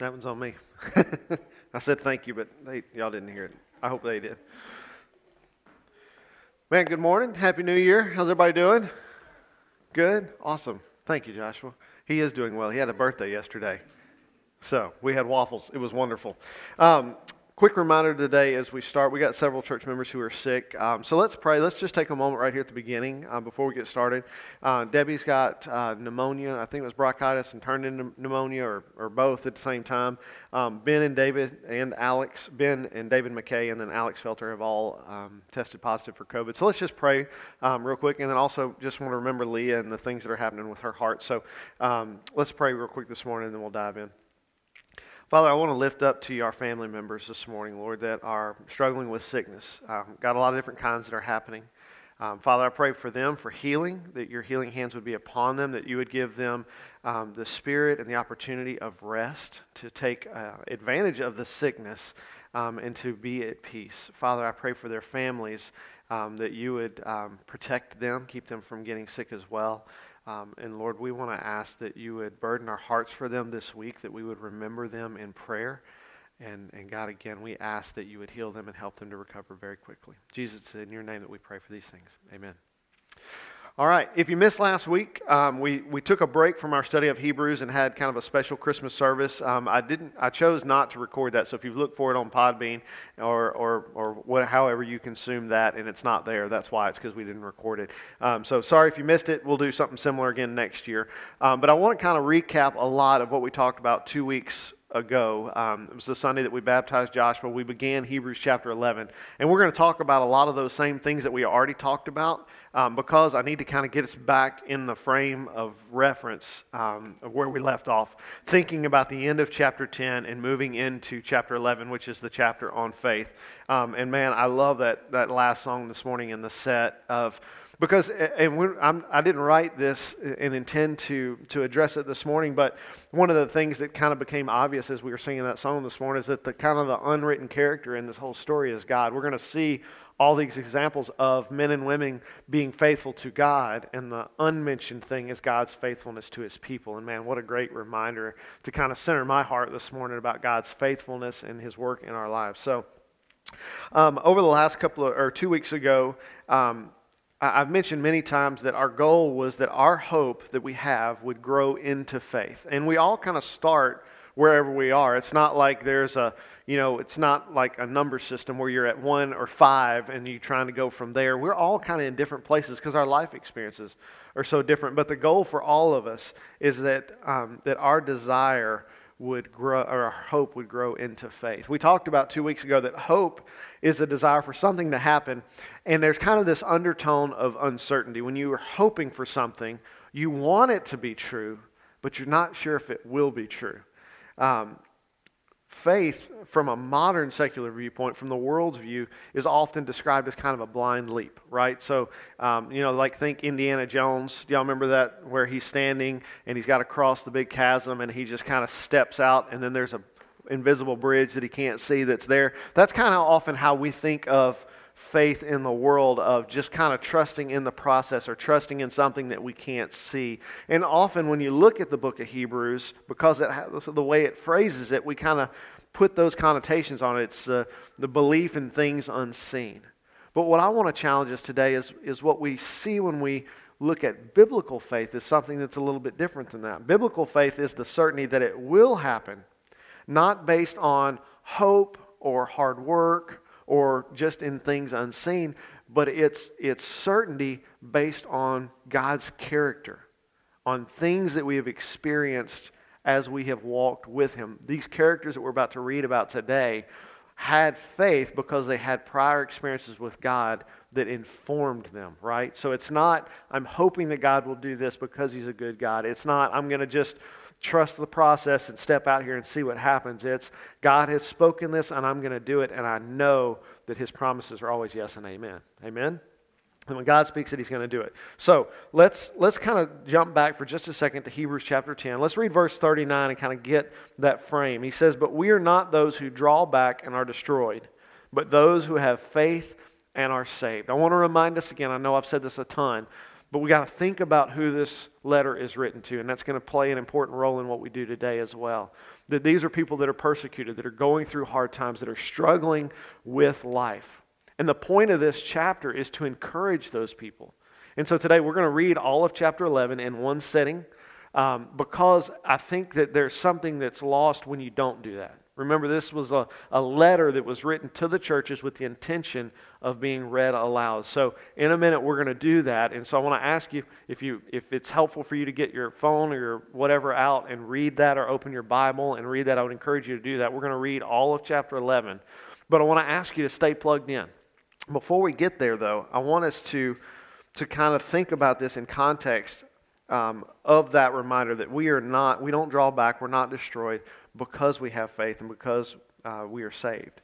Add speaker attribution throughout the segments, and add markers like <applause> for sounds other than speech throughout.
Speaker 1: That one's on me. <laughs> I said thank you, but they, y'all didn't hear it. I hope they did. Man, good morning. Happy New Year. How's everybody doing? Good? Awesome. Thank you, Joshua. He is doing well. He had a birthday yesterday. So we had waffles. It was wonderful. Um, Quick reminder today as we start, we got several church members who are sick. Um, so let's pray. Let's just take a moment right here at the beginning uh, before we get started. Uh, Debbie's got uh, pneumonia. I think it was bronchitis and turned into pneumonia or, or both at the same time. Um, ben and David and Alex, Ben and David McKay, and then Alex Felter have all um, tested positive for COVID. So let's just pray um, real quick. And then also just want to remember Leah and the things that are happening with her heart. So um, let's pray real quick this morning and then we'll dive in. Father, I want to lift up to you our family members this morning, Lord, that are struggling with sickness. Um, got a lot of different kinds that are happening. Um, Father, I pray for them for healing, that your healing hands would be upon them, that you would give them um, the spirit and the opportunity of rest to take uh, advantage of the sickness um, and to be at peace. Father, I pray for their families um, that you would um, protect them, keep them from getting sick as well. Um, and Lord, we want to ask that you would burden our hearts for them this week, that we would remember them in prayer. And, and God, again, we ask that you would heal them and help them to recover very quickly. Jesus, in your name that we pray for these things. Amen. All right, if you missed last week, um, we, we took a break from our study of Hebrews and had kind of a special Christmas service. Um, I didn't, I chose not to record that. So if you look for it on Podbean or or or what, however you consume that, and it's not there, that's why it's because we didn't record it. Um, so sorry if you missed it. We'll do something similar again next year. Um, but I want to kind of recap a lot of what we talked about two weeks ago. Um, it was the Sunday that we baptized Joshua. We began Hebrews chapter 11. And we're going to talk about a lot of those same things that we already talked about um, because I need to kind of get us back in the frame of reference um, of where we left off, thinking about the end of chapter 10 and moving into chapter 11, which is the chapter on faith. Um, and man, I love that, that last song this morning in the set of because and when, I'm, I did not write this and intend to to address it this morning, but one of the things that kind of became obvious as we were singing that song this morning is that the kind of the unwritten character in this whole story is God. We're going to see all these examples of men and women being faithful to God, and the unmentioned thing is God's faithfulness to his people. And man, what a great reminder to kind of center my heart this morning about God's faithfulness and his work in our lives. So, um, over the last couple of, or two weeks ago, um, I've mentioned many times that our goal was that our hope that we have would grow into faith. And we all kind of start wherever we are. It's not like there's a, you know, it's not like a number system where you're at one or five and you're trying to go from there. We're all kind of in different places because our life experiences are so different. But the goal for all of us is that, um, that our desire would grow, or our hope would grow into faith. We talked about two weeks ago that hope is a desire for something to happen, and there's kind of this undertone of uncertainty. When you are hoping for something, you want it to be true, but you're not sure if it will be true. Um, faith, from a modern secular viewpoint, from the world's view, is often described as kind of a blind leap, right? So, um, you know, like think Indiana Jones. Y'all remember that where he's standing and he's got to cross the big chasm and he just kind of steps out and then there's a invisible bridge that he can't see that's there. That's kind of often how we think of faith in the world of just kind of trusting in the process or trusting in something that we can't see. And often when you look at the book of Hebrews, because it, the way it phrases it, we kind of put those connotations on it. It's uh, the belief in things unseen. But what I want to challenge us today is, is what we see when we look at biblical faith is something that's a little bit different than that. Biblical faith is the certainty that it will happen, not based on hope or hard work or just in things unseen, but it's, it's certainty based on God's character, on things that we have experienced as we have walked with Him. These characters that we're about to read about today had faith because they had prior experiences with God that informed them, right? So it's not, I'm hoping that God will do this because He's a good God. It's not, I'm going to just trust the process and step out here and see what happens. It's God has spoken this and I'm going to do it, and I know that His promises are always yes and amen. Amen? And when God speaks it, He's going to do it. So let's, let's kind of jump back for just a second to Hebrews chapter 10. Let's read verse 39 and kind of get that frame. He says, But we are not those who draw back and are destroyed, but those who have faith and are saved. I want to remind us again, I know I've said this a ton, But we got to think about who this letter is written to, and that's going to play an important role in what we do today as well. That these are people that are persecuted, that are going through hard times, that are struggling with life. And the point of this chapter is to encourage those people. And so today we're going to read all of chapter 11 in one setting um, because I think that there's something that's lost when you don't do that. Remember, this was a, a letter that was written to the churches with the intention of being read aloud. So, in a minute, we're going to do that. And so, I want to ask you if, you if it's helpful for you to get your phone or your whatever out and read that or open your Bible and read that. I would encourage you to do that. We're going to read all of chapter 11. But I want to ask you to stay plugged in. Before we get there, though, I want us to, to kind of think about this in context um, of that reminder that we are not, we don't draw back, we're not destroyed because we have faith and because uh, we are saved.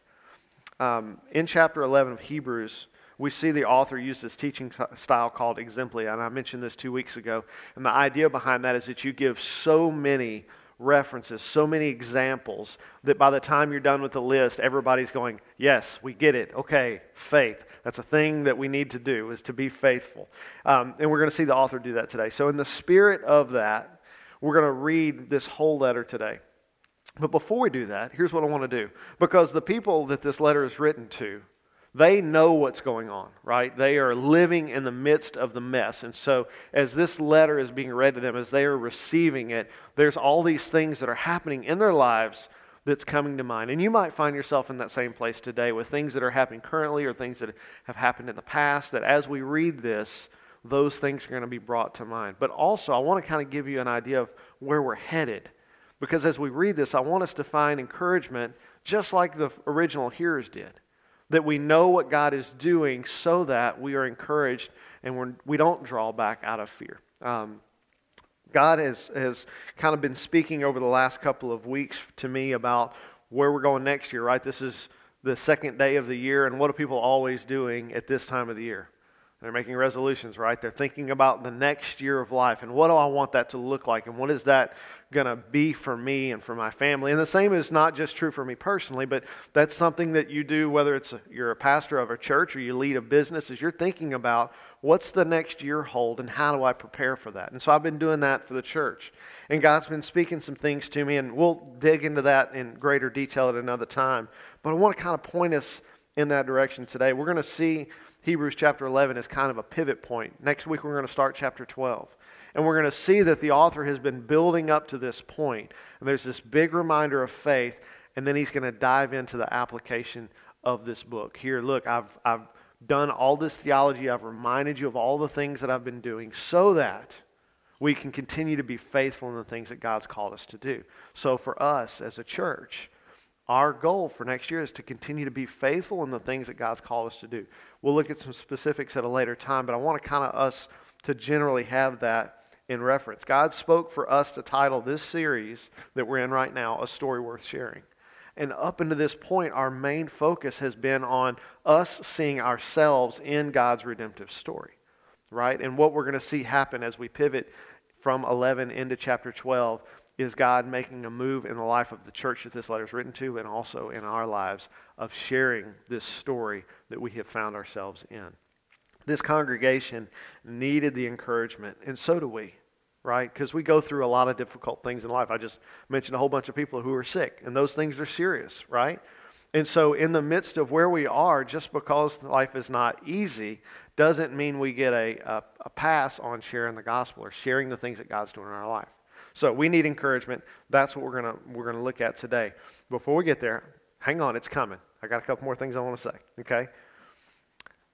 Speaker 1: Um, in chapter 11 of Hebrews, we see the author use this teaching style called exemplia, and I mentioned this two weeks ago. And the idea behind that is that you give so many references, so many examples, that by the time you're done with the list, everybody's going, Yes, we get it. Okay, faith. That's a thing that we need to do, is to be faithful. Um, and we're going to see the author do that today. So, in the spirit of that, we're going to read this whole letter today. But before we do that, here's what I want to do. Because the people that this letter is written to, they know what's going on, right? They are living in the midst of the mess. And so, as this letter is being read to them, as they are receiving it, there's all these things that are happening in their lives that's coming to mind. And you might find yourself in that same place today with things that are happening currently or things that have happened in the past, that as we read this, those things are going to be brought to mind. But also, I want to kind of give you an idea of where we're headed because as we read this, I want us to find encouragement just like the original hearers did. That we know what God is doing so that we are encouraged and we're, we don't draw back out of fear. Um, God has, has kind of been speaking over the last couple of weeks to me about where we're going next year, right? This is the second day of the year, and what are people always doing at this time of the year? They're making resolutions, right? They're thinking about the next year of life and what do I want that to look like and what is that going to be for me and for my family. And the same is not just true for me personally, but that's something that you do whether it's a, you're a pastor of a church or you lead a business is you're thinking about what's the next year hold and how do I prepare for that. And so I've been doing that for the church. And God's been speaking some things to me and we'll dig into that in greater detail at another time. But I want to kind of point us in that direction today. We're going to see Hebrews chapter 11 as kind of a pivot point. Next week we're going to start chapter 12. And we're going to see that the author has been building up to this point. And there's this big reminder of faith, and then he's going to dive into the application of this book. Here, look, I've, I've done all this theology. I've reminded you of all the things that I've been doing so that we can continue to be faithful in the things that God's called us to do. So, for us as a church, our goal for next year is to continue to be faithful in the things that God's called us to do. We'll look at some specifics at a later time, but I want to kind of us to generally have that in reference. God spoke for us to title this series that we're in right now, A Story Worth Sharing. And up until this point, our main focus has been on us seeing ourselves in God's redemptive story, right? And what we're going to see happen as we pivot from 11 into chapter 12 is God making a move in the life of the church that this letter is written to and also in our lives of sharing this story that we have found ourselves in. This congregation needed the encouragement, and so do we, right? Because we go through a lot of difficult things in life. I just mentioned a whole bunch of people who are sick, and those things are serious, right? And so, in the midst of where we are, just because life is not easy, doesn't mean we get a, a, a, pass on sharing the gospel or sharing the things that God's doing in our life. So, we need encouragement. That's what we're going we're gonna look at today. Before we get there, hang on, it's coming. I got a couple more things I want to say, okay?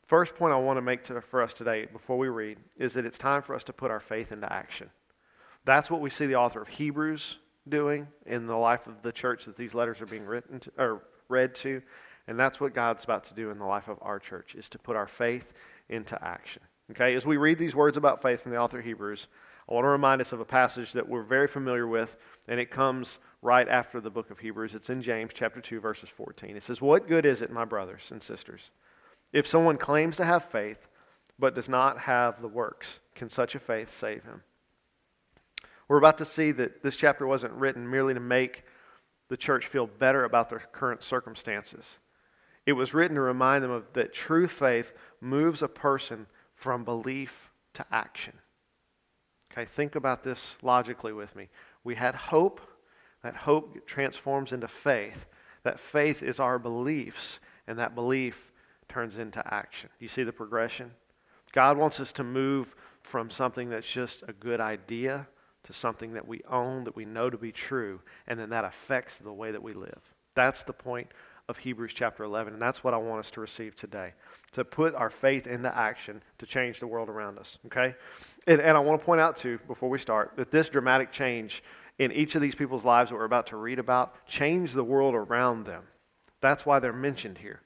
Speaker 1: First point I want to make to, for us today before we read is that it's time for us to put our faith into action. That's what we see the author of Hebrews doing in the life of the church that these letters are being written to, or read to, and that's what God's about to do in the life of our church is to put our faith into action. Okay, as we read these words about faith from the author of Hebrews, I want to remind us of a passage that we're very familiar with, and it comes right after the book of Hebrews. It's in James chapter 2 verses 14. It says, "What good is it, my brothers and sisters?" If someone claims to have faith but does not have the works, can such a faith save him? We're about to see that this chapter wasn't written merely to make the church feel better about their current circumstances. It was written to remind them of that true faith moves a person from belief to action. Okay, think about this logically with me. We had hope. That hope transforms into faith. That faith is our beliefs, and that belief turns into action. You see the progression? God wants us to move from something that's just a good idea to something that we own, that we know to be true, and then that affects the way that we live. That's the point of Hebrews chapter 11, and that's what I want us to receive today to put our faith into action to change the world around us. Okay? And, and I want to point out, too, before we start, that this dramatic change in each of these people's lives that we're about to read about changed the world around them. That's why they're mentioned here.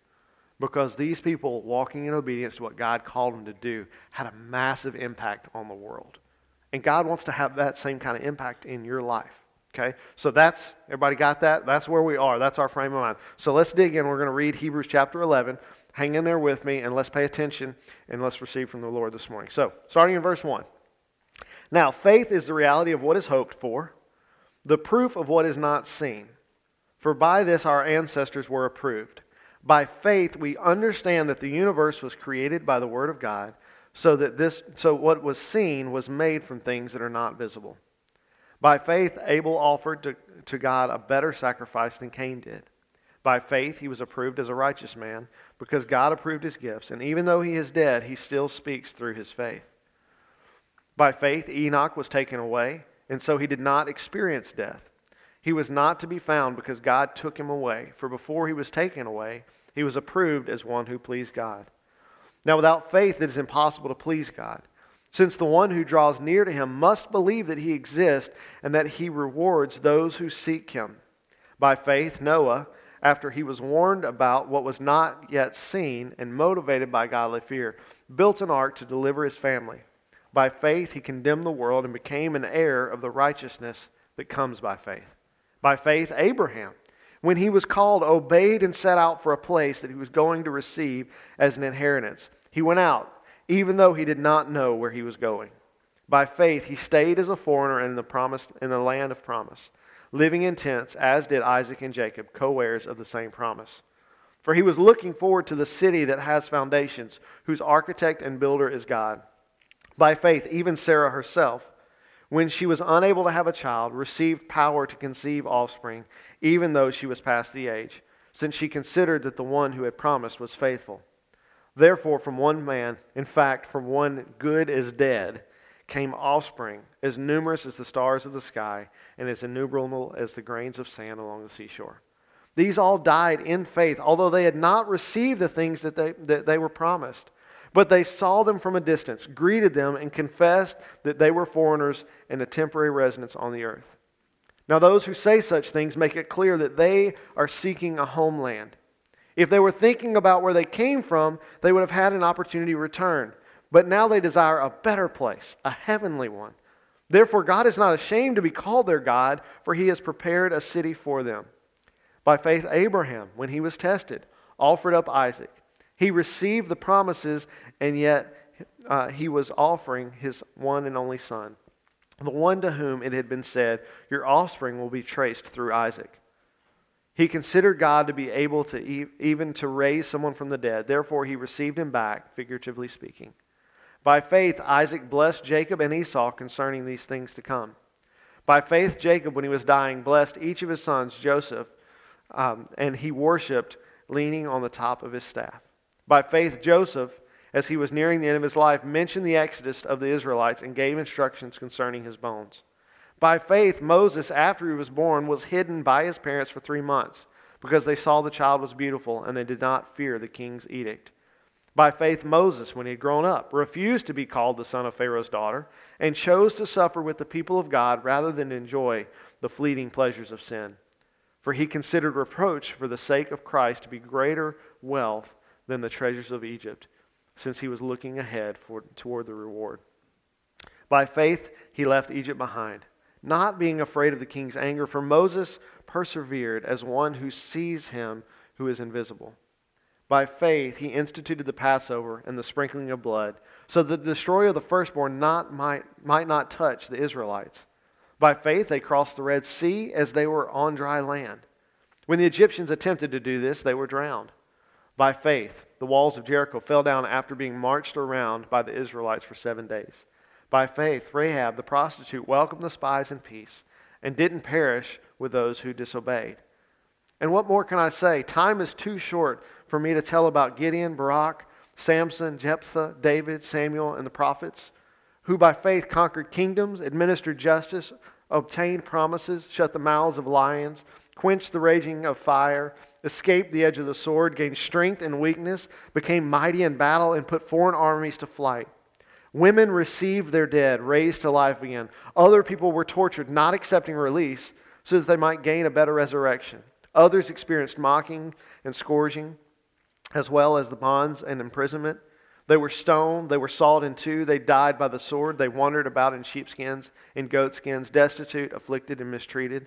Speaker 1: Because these people walking in obedience to what God called them to do had a massive impact on the world. And God wants to have that same kind of impact in your life. Okay? So that's, everybody got that? That's where we are. That's our frame of mind. So let's dig in. We're going to read Hebrews chapter 11. Hang in there with me and let's pay attention and let's receive from the Lord this morning. So, starting in verse 1. Now, faith is the reality of what is hoped for, the proof of what is not seen. For by this our ancestors were approved. By faith we understand that the universe was created by the word of God, so that this so what was seen was made from things that are not visible. By faith Abel offered to, to God a better sacrifice than Cain did. By faith he was approved as a righteous man because God approved his gifts, and even though he is dead, he still speaks through his faith. By faith, Enoch was taken away, and so he did not experience death. He was not to be found because God took him away, for before he was taken away, he was approved as one who pleased God. Now, without faith, it is impossible to please God, since the one who draws near to him must believe that he exists and that he rewards those who seek him. By faith, Noah after he was warned about what was not yet seen and motivated by godly fear, built an ark to deliver his family. By faith, he condemned the world and became an heir of the righteousness that comes by faith. By faith, Abraham, when he was called, obeyed and set out for a place that he was going to receive as an inheritance. He went out, even though he did not know where he was going. By faith, he stayed as a foreigner in the, promised, in the land of promise living in tents, as did Isaac and Jacob, co heirs of the same promise. For he was looking forward to the city that has foundations, whose architect and builder is God. By faith, even Sarah herself, when she was unable to have a child, received power to conceive offspring, even though she was past the age, since she considered that the one who had promised was faithful. Therefore, from one man, in fact, from one good is dead, came offspring as numerous as the stars of the sky and as innumerable as the grains of sand along the seashore. These all died in faith, although they had not received the things that they, that they were promised. But they saw them from a distance, greeted them, and confessed that they were foreigners and a temporary residents on the earth. Now, those who say such things make it clear that they are seeking a homeland. If they were thinking about where they came from, they would have had an opportunity to return. But now they desire a better place, a heavenly one. Therefore, God is not ashamed to be called their God, for he has prepared a city for them. By faith, Abraham, when he was tested, offered up Isaac. He received the promises, and yet uh, he was offering his one and only son, the one to whom it had been said, Your offspring will be traced through Isaac. He considered God to be able to e- even to raise someone from the dead. Therefore, he received him back, figuratively speaking. By faith, Isaac blessed Jacob and Esau concerning these things to come. By faith, Jacob, when he was dying, blessed each of his sons, Joseph, um, and he worshiped leaning on the top of his staff. By faith, Joseph, as he was nearing the end of his life, mentioned the exodus of the Israelites and gave instructions concerning his bones. By faith, Moses, after he was born, was hidden by his parents for three months because they saw the child was beautiful and they did not fear the king's edict. By faith, Moses, when he had grown up, refused to be called the son of Pharaoh's daughter and chose to suffer with the people of God rather than enjoy the fleeting pleasures of sin. For he considered reproach for the sake of Christ to be greater wealth than the treasures of Egypt, since he was looking ahead for, toward the reward. By faith, he left Egypt behind, not being afraid of the king's anger, for Moses persevered as one who sees him who is invisible. By faith, he instituted the Passover and the sprinkling of blood, so that the destroyer of the firstborn not, might, might not touch the Israelites. By faith, they crossed the Red Sea as they were on dry land. When the Egyptians attempted to do this, they were drowned. By faith, the walls of Jericho fell down after being marched around by the Israelites for seven days. By faith, Rahab the prostitute welcomed the spies in peace and didn't perish with those who disobeyed. And what more can I say? Time is too short for me to tell about Gideon, Barak, Samson, Jephthah, David, Samuel, and the prophets, who by faith conquered kingdoms, administered justice, obtained promises, shut the mouths of lions, quenched the raging of fire, escaped the edge of the sword, gained strength in weakness, became mighty in battle, and put foreign armies to flight. Women received their dead, raised to life again. Other people were tortured, not accepting release, so that they might gain a better resurrection. Others experienced mocking and scourging, as well as the bonds and imprisonment. They were stoned, they were sawed in two, they died by the sword, they wandered about in sheepskins, in goatskins, destitute, afflicted, and mistreated.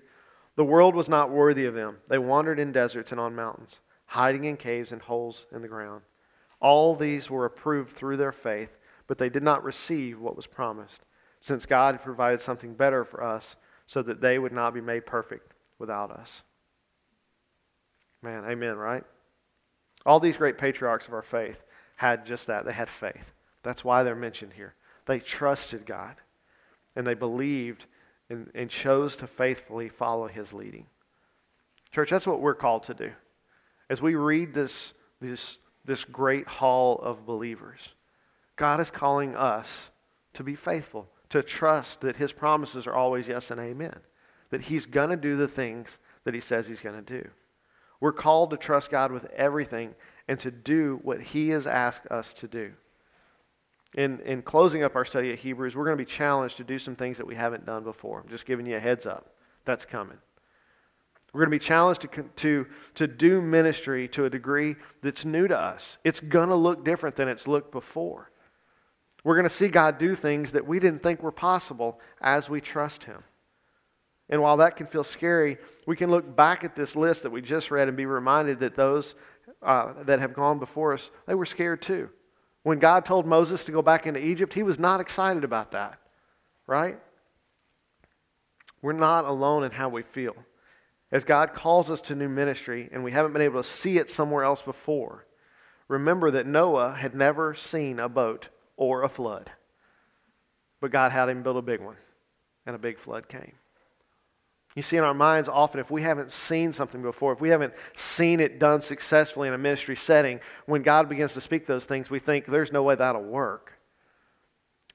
Speaker 1: The world was not worthy of them. They wandered in deserts and on mountains, hiding in caves and holes in the ground. All these were approved through their faith, but they did not receive what was promised, since God had provided something better for us, so that they would not be made perfect without us. Man, amen, right? All these great patriarchs of our faith had just that. They had faith. That's why they're mentioned here. They trusted God and they believed and, and chose to faithfully follow his leading. Church, that's what we're called to do. As we read this, this, this great hall of believers, God is calling us to be faithful, to trust that his promises are always yes and amen, that he's going to do the things that he says he's going to do. We're called to trust God with everything and to do what He has asked us to do. In, in closing up our study at Hebrews, we're going to be challenged to do some things that we haven't done before. I'm just giving you a heads up. That's coming. We're going to be challenged to, to, to do ministry to a degree that's new to us. It's going to look different than it's looked before. We're going to see God do things that we didn't think were possible as we trust Him. And while that can feel scary, we can look back at this list that we just read and be reminded that those uh, that have gone before us, they were scared too. When God told Moses to go back into Egypt, he was not excited about that, right? We're not alone in how we feel. As God calls us to new ministry and we haven't been able to see it somewhere else before, remember that Noah had never seen a boat or a flood. But God had him build a big one, and a big flood came. You see, in our minds, often, if we haven't seen something before, if we haven't seen it done successfully in a ministry setting, when God begins to speak those things, we think there's no way that'll work.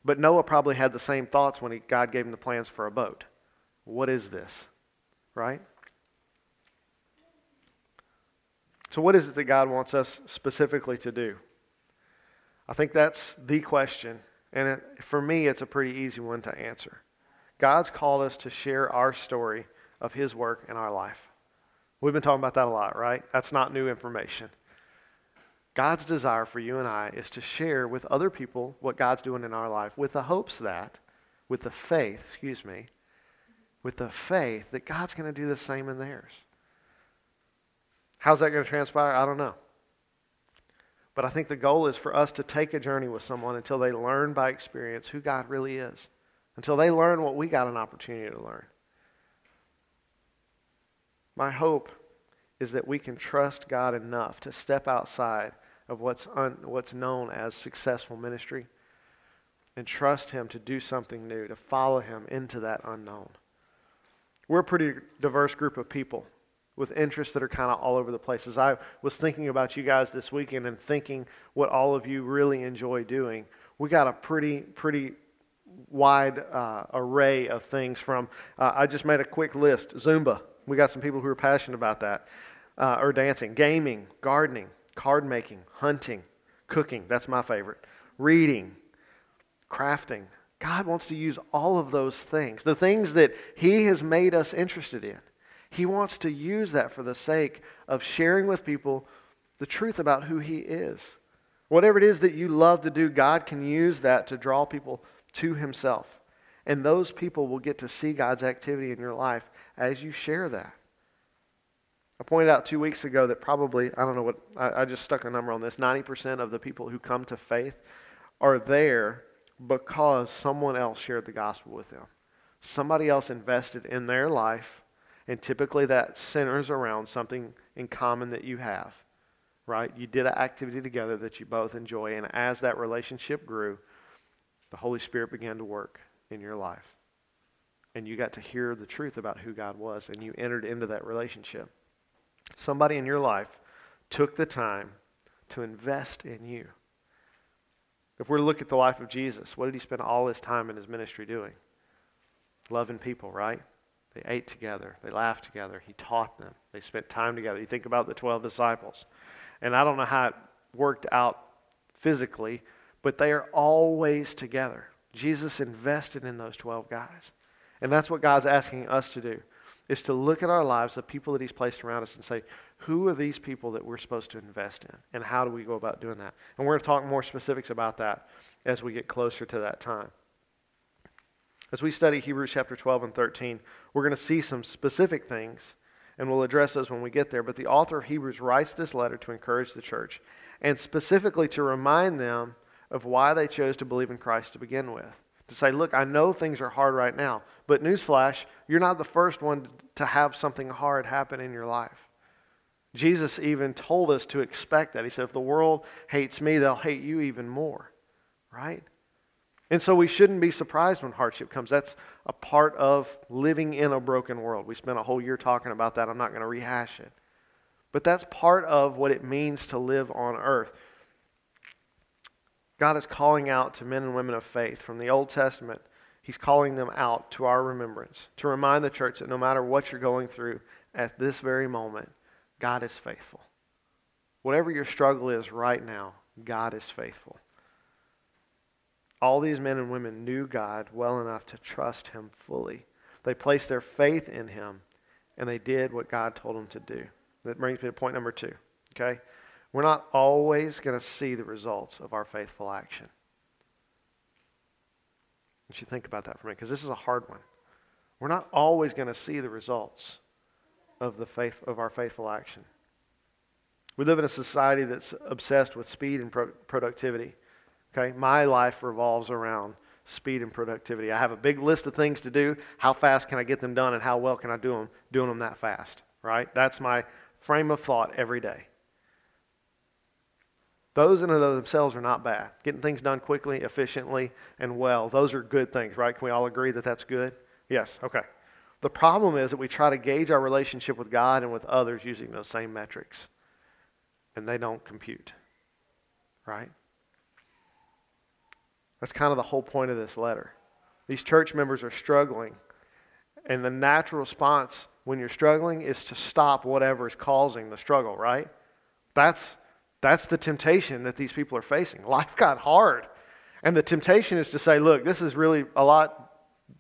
Speaker 1: But Noah probably had the same thoughts when he, God gave him the plans for a boat. What is this? Right? So, what is it that God wants us specifically to do? I think that's the question. And it, for me, it's a pretty easy one to answer. God's called us to share our story of His work in our life. We've been talking about that a lot, right? That's not new information. God's desire for you and I is to share with other people what God's doing in our life with the hopes that, with the faith, excuse me, with the faith that God's going to do the same in theirs. How's that going to transpire? I don't know. But I think the goal is for us to take a journey with someone until they learn by experience who God really is until they learn what we got an opportunity to learn. My hope is that we can trust God enough to step outside of what's, un, what's known as successful ministry and trust Him to do something new, to follow Him into that unknown. We're a pretty diverse group of people with interests that are kind of all over the place. As I was thinking about you guys this weekend and thinking what all of you really enjoy doing, we got a pretty, pretty wide uh, array of things from, uh, I just made a quick list Zumba. We got some people who are passionate about that. Uh, or dancing, gaming, gardening, card making, hunting, cooking. That's my favorite. Reading, crafting. God wants to use all of those things, the things that He has made us interested in. He wants to use that for the sake of sharing with people the truth about who He is. Whatever it is that you love to do, God can use that to draw people to himself. And those people will get to see God's activity in your life as you share that. I pointed out two weeks ago that probably, I don't know what, I, I, just stuck a number on this 90% of the people who come to faith are there because someone else shared the gospel with them. Somebody else invested in their life, and typically that centers around something in common that you have. right? You did an activity together that you both enjoy. And as that relationship grew, the Holy Spirit began to work in your life. And you got to hear the truth about who God was, and you entered into that relationship. Somebody in your life took the time to invest in you. If we're to look at the life of Jesus, what did he spend all his time in his ministry doing? Loving people, right? They ate together. They laughed together. He taught them. They spent time together. You think about the 12 disciples. And I don't know how it worked out physically, but they are always together. Jesus invested in those 12 guys. And that's what God's asking us to do, is to look at our lives, the people that he's placed around us, and say, who are these people that we're supposed to invest in? And how do we go about doing that? And we're going to talk more specifics about that as we get closer to that time. As we study Hebrews chapter 12 and 13, we're going to see some specific things, and we'll address those when we get there. But the author of Hebrews writes this letter to encourage the church, and specifically to remind them of why they chose to believe in Christ to begin with. To say, look, I know things are hard right now, but newsflash, you're not the first one to have something hard happen in your life. Jesus even told us to expect that. He said, if the world hates me, they'll hate you even more, right? And so we shouldn't be surprised when hardship comes. That's a part of living in a broken world. We spent a whole year talking about that. I'm not going to rehash it. But that's part of what it means to live on earth. God is calling out to men and women of faith from the Old Testament. He's calling them out to our remembrance to remind the church that no matter what you're going through at this very moment, God is faithful. Whatever your struggle is right now, God is faithful. All these men and women knew God well enough to trust Him fully. They placed their faith in Him, and they did what God told them to do. That brings me to point number two. Okay? We're not always going to see the results of our faithful action. You should think about that for a minute, because this is a hard one. We're not always going to see the results of the faith of our faithful action. We live in a society that's obsessed with speed and pro- productivity. Okay, my life revolves around speed and productivity. I have a big list of things to do. How fast can I get them done, and how well can I do them? Doing them that fast, right? That's my frame of thought every day. Those in and of themselves are not bad. Getting things done quickly, efficiently, and well, those are good things, right? Can we all agree that that's good? Yes, okay. The problem is that we try to gauge our relationship with God and with others using those same metrics, and they don't compute, right? That's kind of the whole point of this letter. These church members are struggling, and the natural response when you're struggling is to stop whatever is causing the struggle, right? That's, that's the temptation that these people are facing. Life got hard. And the temptation is to say, look, this is really a lot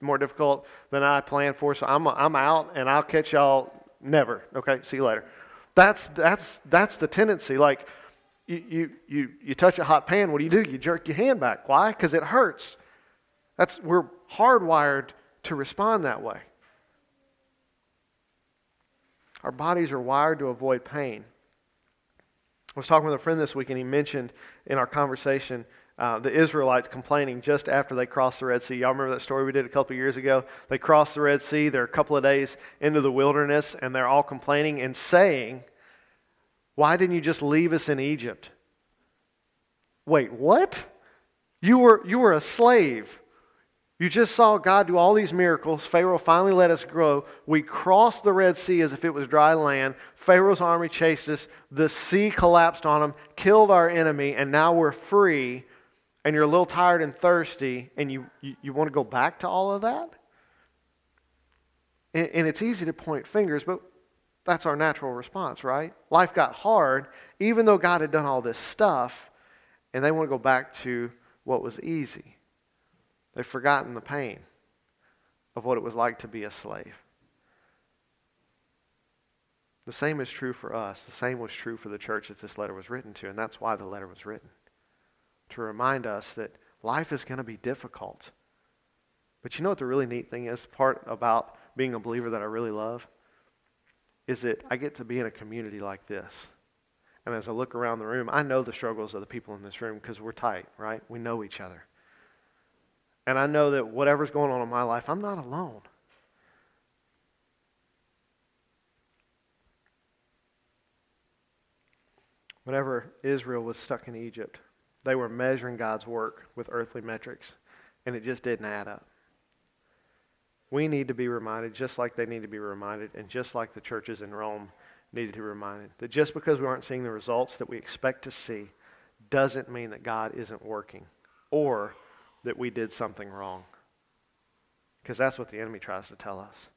Speaker 1: more difficult than I planned for, so I'm, I'm out and I'll catch y'all never. Okay, see you later. That's, that's, that's the tendency. Like, you, you, you, you touch a hot pan, what do you do? You jerk your hand back. Why? Because it hurts. That's, we're hardwired to respond that way. Our bodies are wired to avoid pain. I was talking with a friend this week, and he mentioned in our conversation uh, the Israelites complaining just after they crossed the Red Sea. Y'all remember that story we did a couple years ago? They crossed the Red Sea. They're a couple of days into the wilderness, and they're all complaining and saying, Why didn't you just leave us in Egypt? Wait, what? You were, you were a slave. You just saw God do all these miracles. Pharaoh finally let us grow. We crossed the Red Sea as if it was dry land. Pharaoh's army chased us. The sea collapsed on them, killed our enemy, and now we're free and you're a little tired and thirsty and you, you, you want to go back to all of that? And, and it's easy to point fingers, but that's our natural response, right? Life got hard, even though God had done all this stuff, and they want to go back to what was easy. They've forgotten the pain of what it was like to be a slave. The same is true for us. The same was true for the church that this letter was written to, and that's why the letter was written to remind us that life is going to be difficult. But you know what the really neat thing is? Part about being a believer that I really love is that I get to be in a community like this. And as I look around the room, I know the struggles of the people in this room because we're tight, right? We know each other. And I know that whatever's going on in my life, I'm not alone. Whenever Israel was stuck in Egypt, they were measuring God's work with earthly metrics, and it just didn't add up. We need to be reminded, just like they need to be reminded, and just like the churches in Rome needed to be reminded, that just because we aren't seeing the results that we expect to see doesn't mean that God isn't working or that we did something wrong. Because that's what the enemy tries to tell us.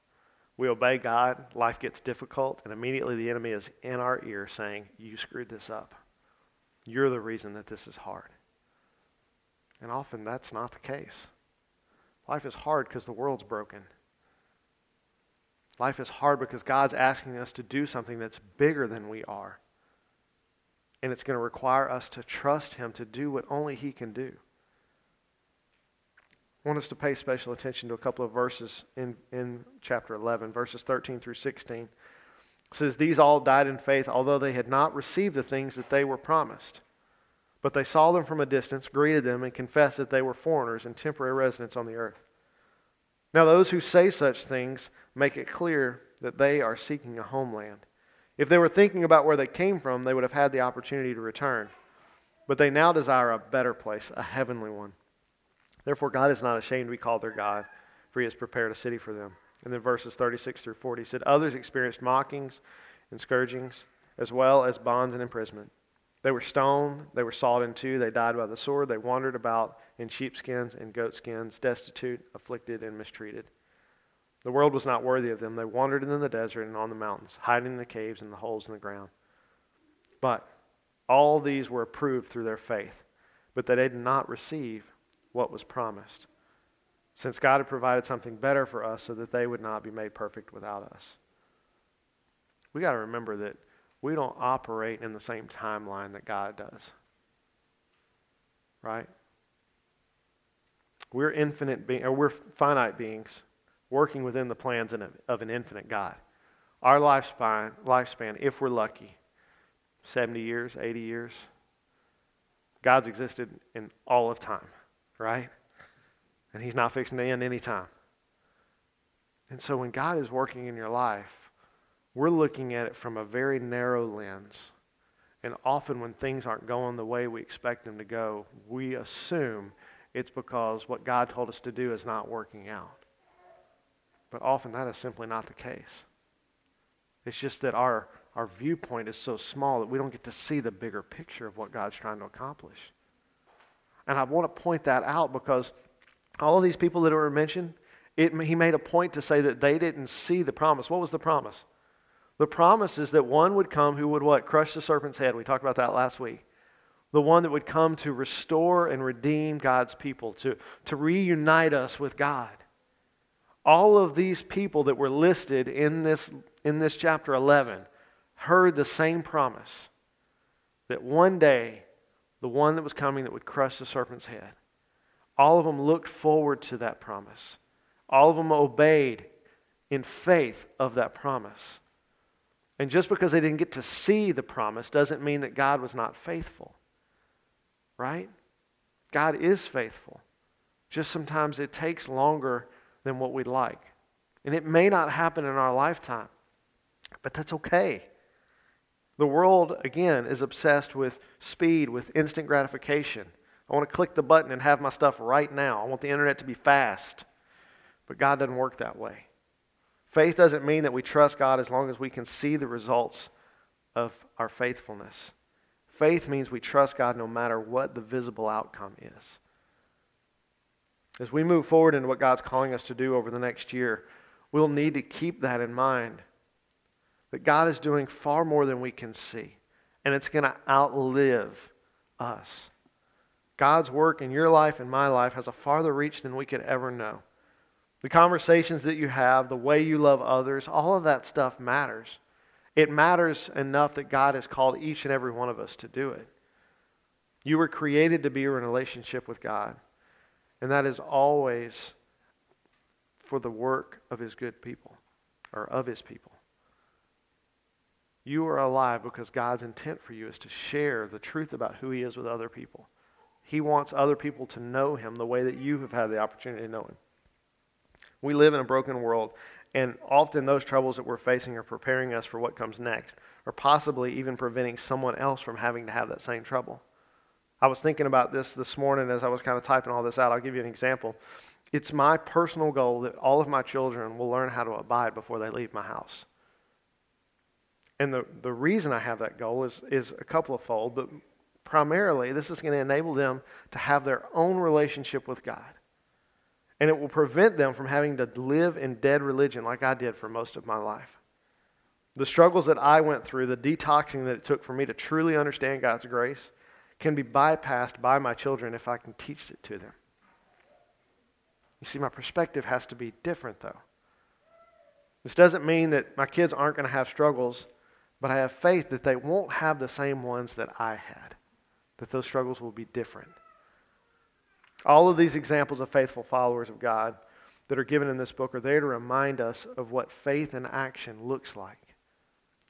Speaker 1: We obey God, life gets difficult, and immediately the enemy is in our ear saying, You screwed this up. You're the reason that this is hard. And often that's not the case. Life is hard because the world's broken. Life is hard because God's asking us to do something that's bigger than we are. And it's going to require us to trust Him to do what only He can do. Want us to pay special attention to a couple of verses in, in chapter 11, verses 13 through 16. It says, These all died in faith, although they had not received the things that they were promised. But they saw them from a distance, greeted them, and confessed that they were foreigners and temporary residents on the earth. Now, those who say such things make it clear that they are seeking a homeland. If they were thinking about where they came from, they would have had the opportunity to return. But they now desire a better place, a heavenly one. Therefore, God is not ashamed to be called their God, for he has prepared a city for them. And then verses 36 through 40 said, Others experienced mockings and scourgings, as well as bonds and imprisonment. They were stoned, they were sawed in two, they died by the sword, they wandered about in sheepskins and goatskins, destitute, afflicted, and mistreated. The world was not worthy of them. They wandered in the desert and on the mountains, hiding in the caves and the holes in the ground. But all these were approved through their faith, but they did not receive what was promised, since God had provided something better for us so that they would not be made perfect without us. We got to remember that we don't operate in the same timeline that God does. Right? We're infinite being, or we're finite beings working within the plans of an infinite God. Our lifespan, lifespan, if we're lucky, 70 years, 80 years. God's existed in all of time right? And He's not fixing to end anytime. And so when God is working in your life, we're looking at it from a very narrow lens. And often when things aren't going the way we expect them to go, we assume it's because what God told us to do is not working out. But often that is simply not the case. It's just that our, our viewpoint is so small that we don't get to see the bigger picture of what God's trying to accomplish. And I want to point that out because all of these people that were mentioned, it, he made a point to say that they didn't see the promise. What was the promise? The promise is that one would come who would what? Crush the serpent's head. We talked about that last week. The one that would come to restore and redeem God's people, to, to reunite us with God. All of these people that were listed in this, in this chapter 11 heard the same promise that one day the one that was coming that would crush the serpent's head. All of them looked forward to that promise. All of them obeyed in faith of that promise. And just because they didn't get to see the promise doesn't mean that God was not faithful. Right? God is faithful. Just sometimes it takes longer than what we'd like. And it may not happen in our lifetime, but that's okay. The world, again, is obsessed with speed, with instant gratification. I want to click the button and have my stuff right now. I want the internet to be fast. But God doesn't work that way. Faith doesn't mean that we trust God as long as we can see the results of our faithfulness. Faith means we trust God no matter what the visible outcome is. As we move forward into what God's calling us to do over the next year, we'll need to keep that in mind that God is doing far more than we can see, and it's going to outlive us. God's work in your life and my life has a farther reach than we could ever know. The conversations that you have, the way you love others, all of that stuff matters. It matters enough that God has called each and every one of us to do it. You were created to be in relationship with God, and that is always for the work of His good people, or of His people. You are alive because God's intent for you is to share the truth about who He is with other people. He wants other people to know Him the way that you have had the opportunity to know Him. We live in a broken world, And often those troubles that we're facing are preparing us for what comes next, or possibly even preventing someone else from having to have that same trouble. I was thinking about this this morning as I was kind of typing all this out. I'll give you an example. It's my personal goal that all of my children will learn how to abide before they leave my house. And the, the reason I have that goal is, is a couple of fold, but primarily this is going to enable them to have their own relationship with God. And it will prevent them from having to live in dead religion like I did for most of my life. The struggles that I went through, the detoxing that it took for me to truly understand God's grace, can be bypassed by my children if I can teach it to them. You see, my perspective has to be different, though. This doesn't mean that my kids aren't going to have struggles, but I have faith that they won't have the same ones that I had, that those struggles will be different. All of these examples of faithful followers of God that are given in this book are there to remind us of what faith in action looks like.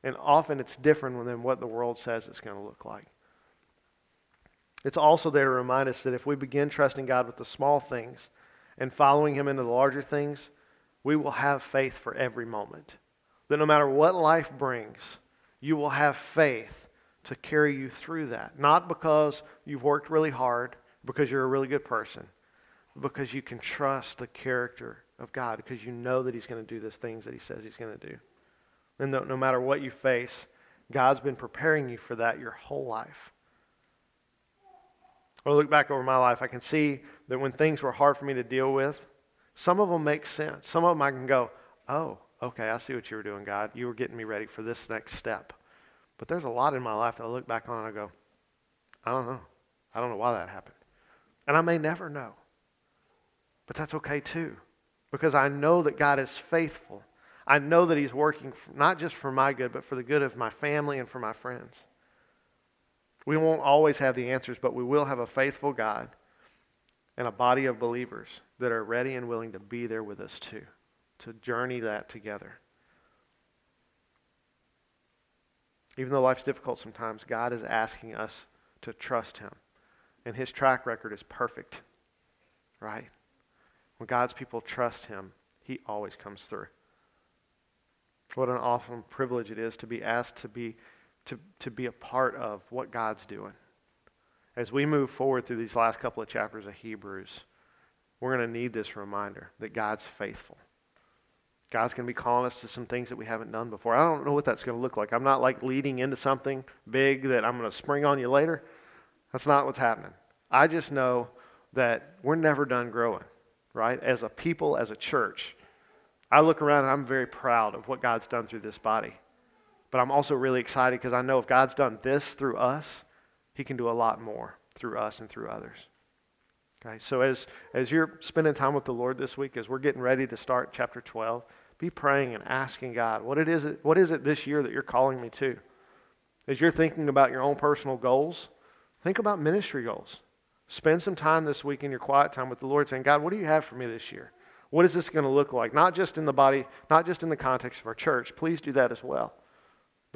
Speaker 1: And often it's different than what the world says it's going to look like. It's also there to remind us that if we begin trusting God with the small things and following Him into the larger things, we will have faith for every moment. That no matter what life brings, you will have faith to carry you through that. Not because you've worked really hard, because you're a really good person, because you can trust the character of God, because you know that He's going to do the things that He says He's going to do. And no, no matter what you face, God's been preparing you for that your whole life. When I look back over my life, I can see that when things were hard for me to deal with, some of them make sense. Some of them I can go, oh, okay, I see what you were doing, God. You were getting me ready for this next step. But there's a lot in my life that I look back on and I go, I don't know. I don't know why that happened. And I may never know. But that's okay too. Because I know that God is faithful. I know that He's working not just for my good, but for the good of my family and for my friends. We won't always have the answers, but we will have a faithful God and a body of believers that are ready and willing to be there with us too, to journey that together. Even though life's difficult sometimes, God is asking us to trust Him. And His track record is perfect, right? When God's people trust Him, He always comes through. What an awesome privilege it is to be asked to be to, to be a part of what God's doing. As we move forward through these last couple of chapters of Hebrews, we're going to need this reminder that God's faithful. God's going to be calling us to some things that we haven't done before. I don't know what that's going to look like. I'm not like leading into something big that I'm going to spring on you later. That's not what's happening. I just know that we're never done growing, right? As a people, as a church. I look around and I'm very proud of what God's done through this body. But I'm also really excited because I know if God's done this through us, He can do a lot more through us and through others. Okay, so as, as you're spending time with the Lord this week, as we're getting ready to start chapter 12, be praying and asking God, what, it is, what is it this year that you're calling me to? As you're thinking about your own personal goals, think about ministry goals. Spend some time this week in your quiet time with the Lord saying, God, what do you have for me this year? What is this going to look like? Not just in the body, not just in the context of our church. Please do that as well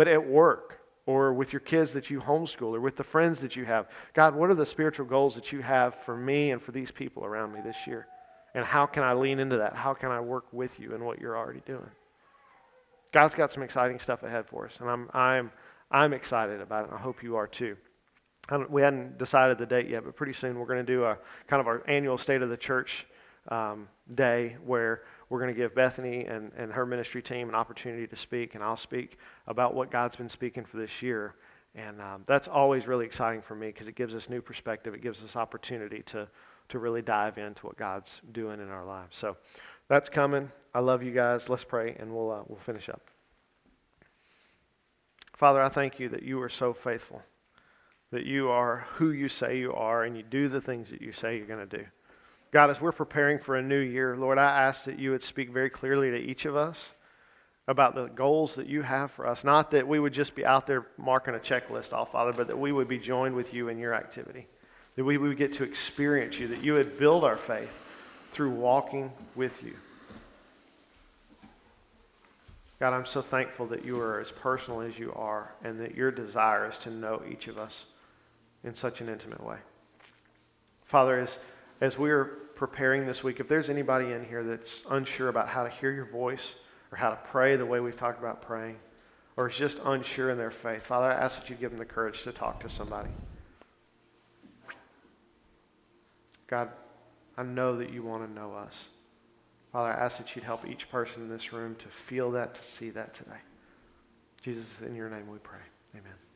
Speaker 1: but at work or with your kids that you homeschool or with the friends that you have. God, what are the spiritual goals that you have for me and for these people around me this year? And how can I lean into that? How can I work with you in what you're already doing? God's got some exciting stuff ahead for us, and I'm, I'm, I'm excited about it, and I hope you are too. we hadn't decided the date yet, but pretty soon we're going to do a kind of our annual State of the Church um, day where we're going to give Bethany and, and her ministry team an opportunity to speak, and I'll speak about what God's been speaking for this year. And um, that's always really exciting for me because it gives us new perspective. It gives us opportunity to, to really dive into what God's doing in our lives. So that's coming. I love you guys. Let's pray, and we'll, uh, we'll finish up. Father, I thank you that you are so faithful, that you are who you say you are, and you do the things that you say you're going to do. God, as we're preparing for a new year, Lord, I ask that you would speak very clearly to each of us about the goals that you have for us. Not that we would just be out there marking a checklist off, Father, but that we would be joined with you in your activity. That we would get to experience you, that you would build our faith through walking with you. God, I'm so thankful that you are as personal as you are and that your desire is to know each of us in such an intimate way. Father, as as we're preparing this week, if there's anybody in here that's unsure about how to hear your voice or how to pray the way we've talked about praying, or is just unsure in their faith, Father, I ask that you give them the courage to talk to somebody. God, I know that you want to know us. Father, I ask that you'd help each person in this room to feel that, to see that today. Jesus, in your name we pray. Amen.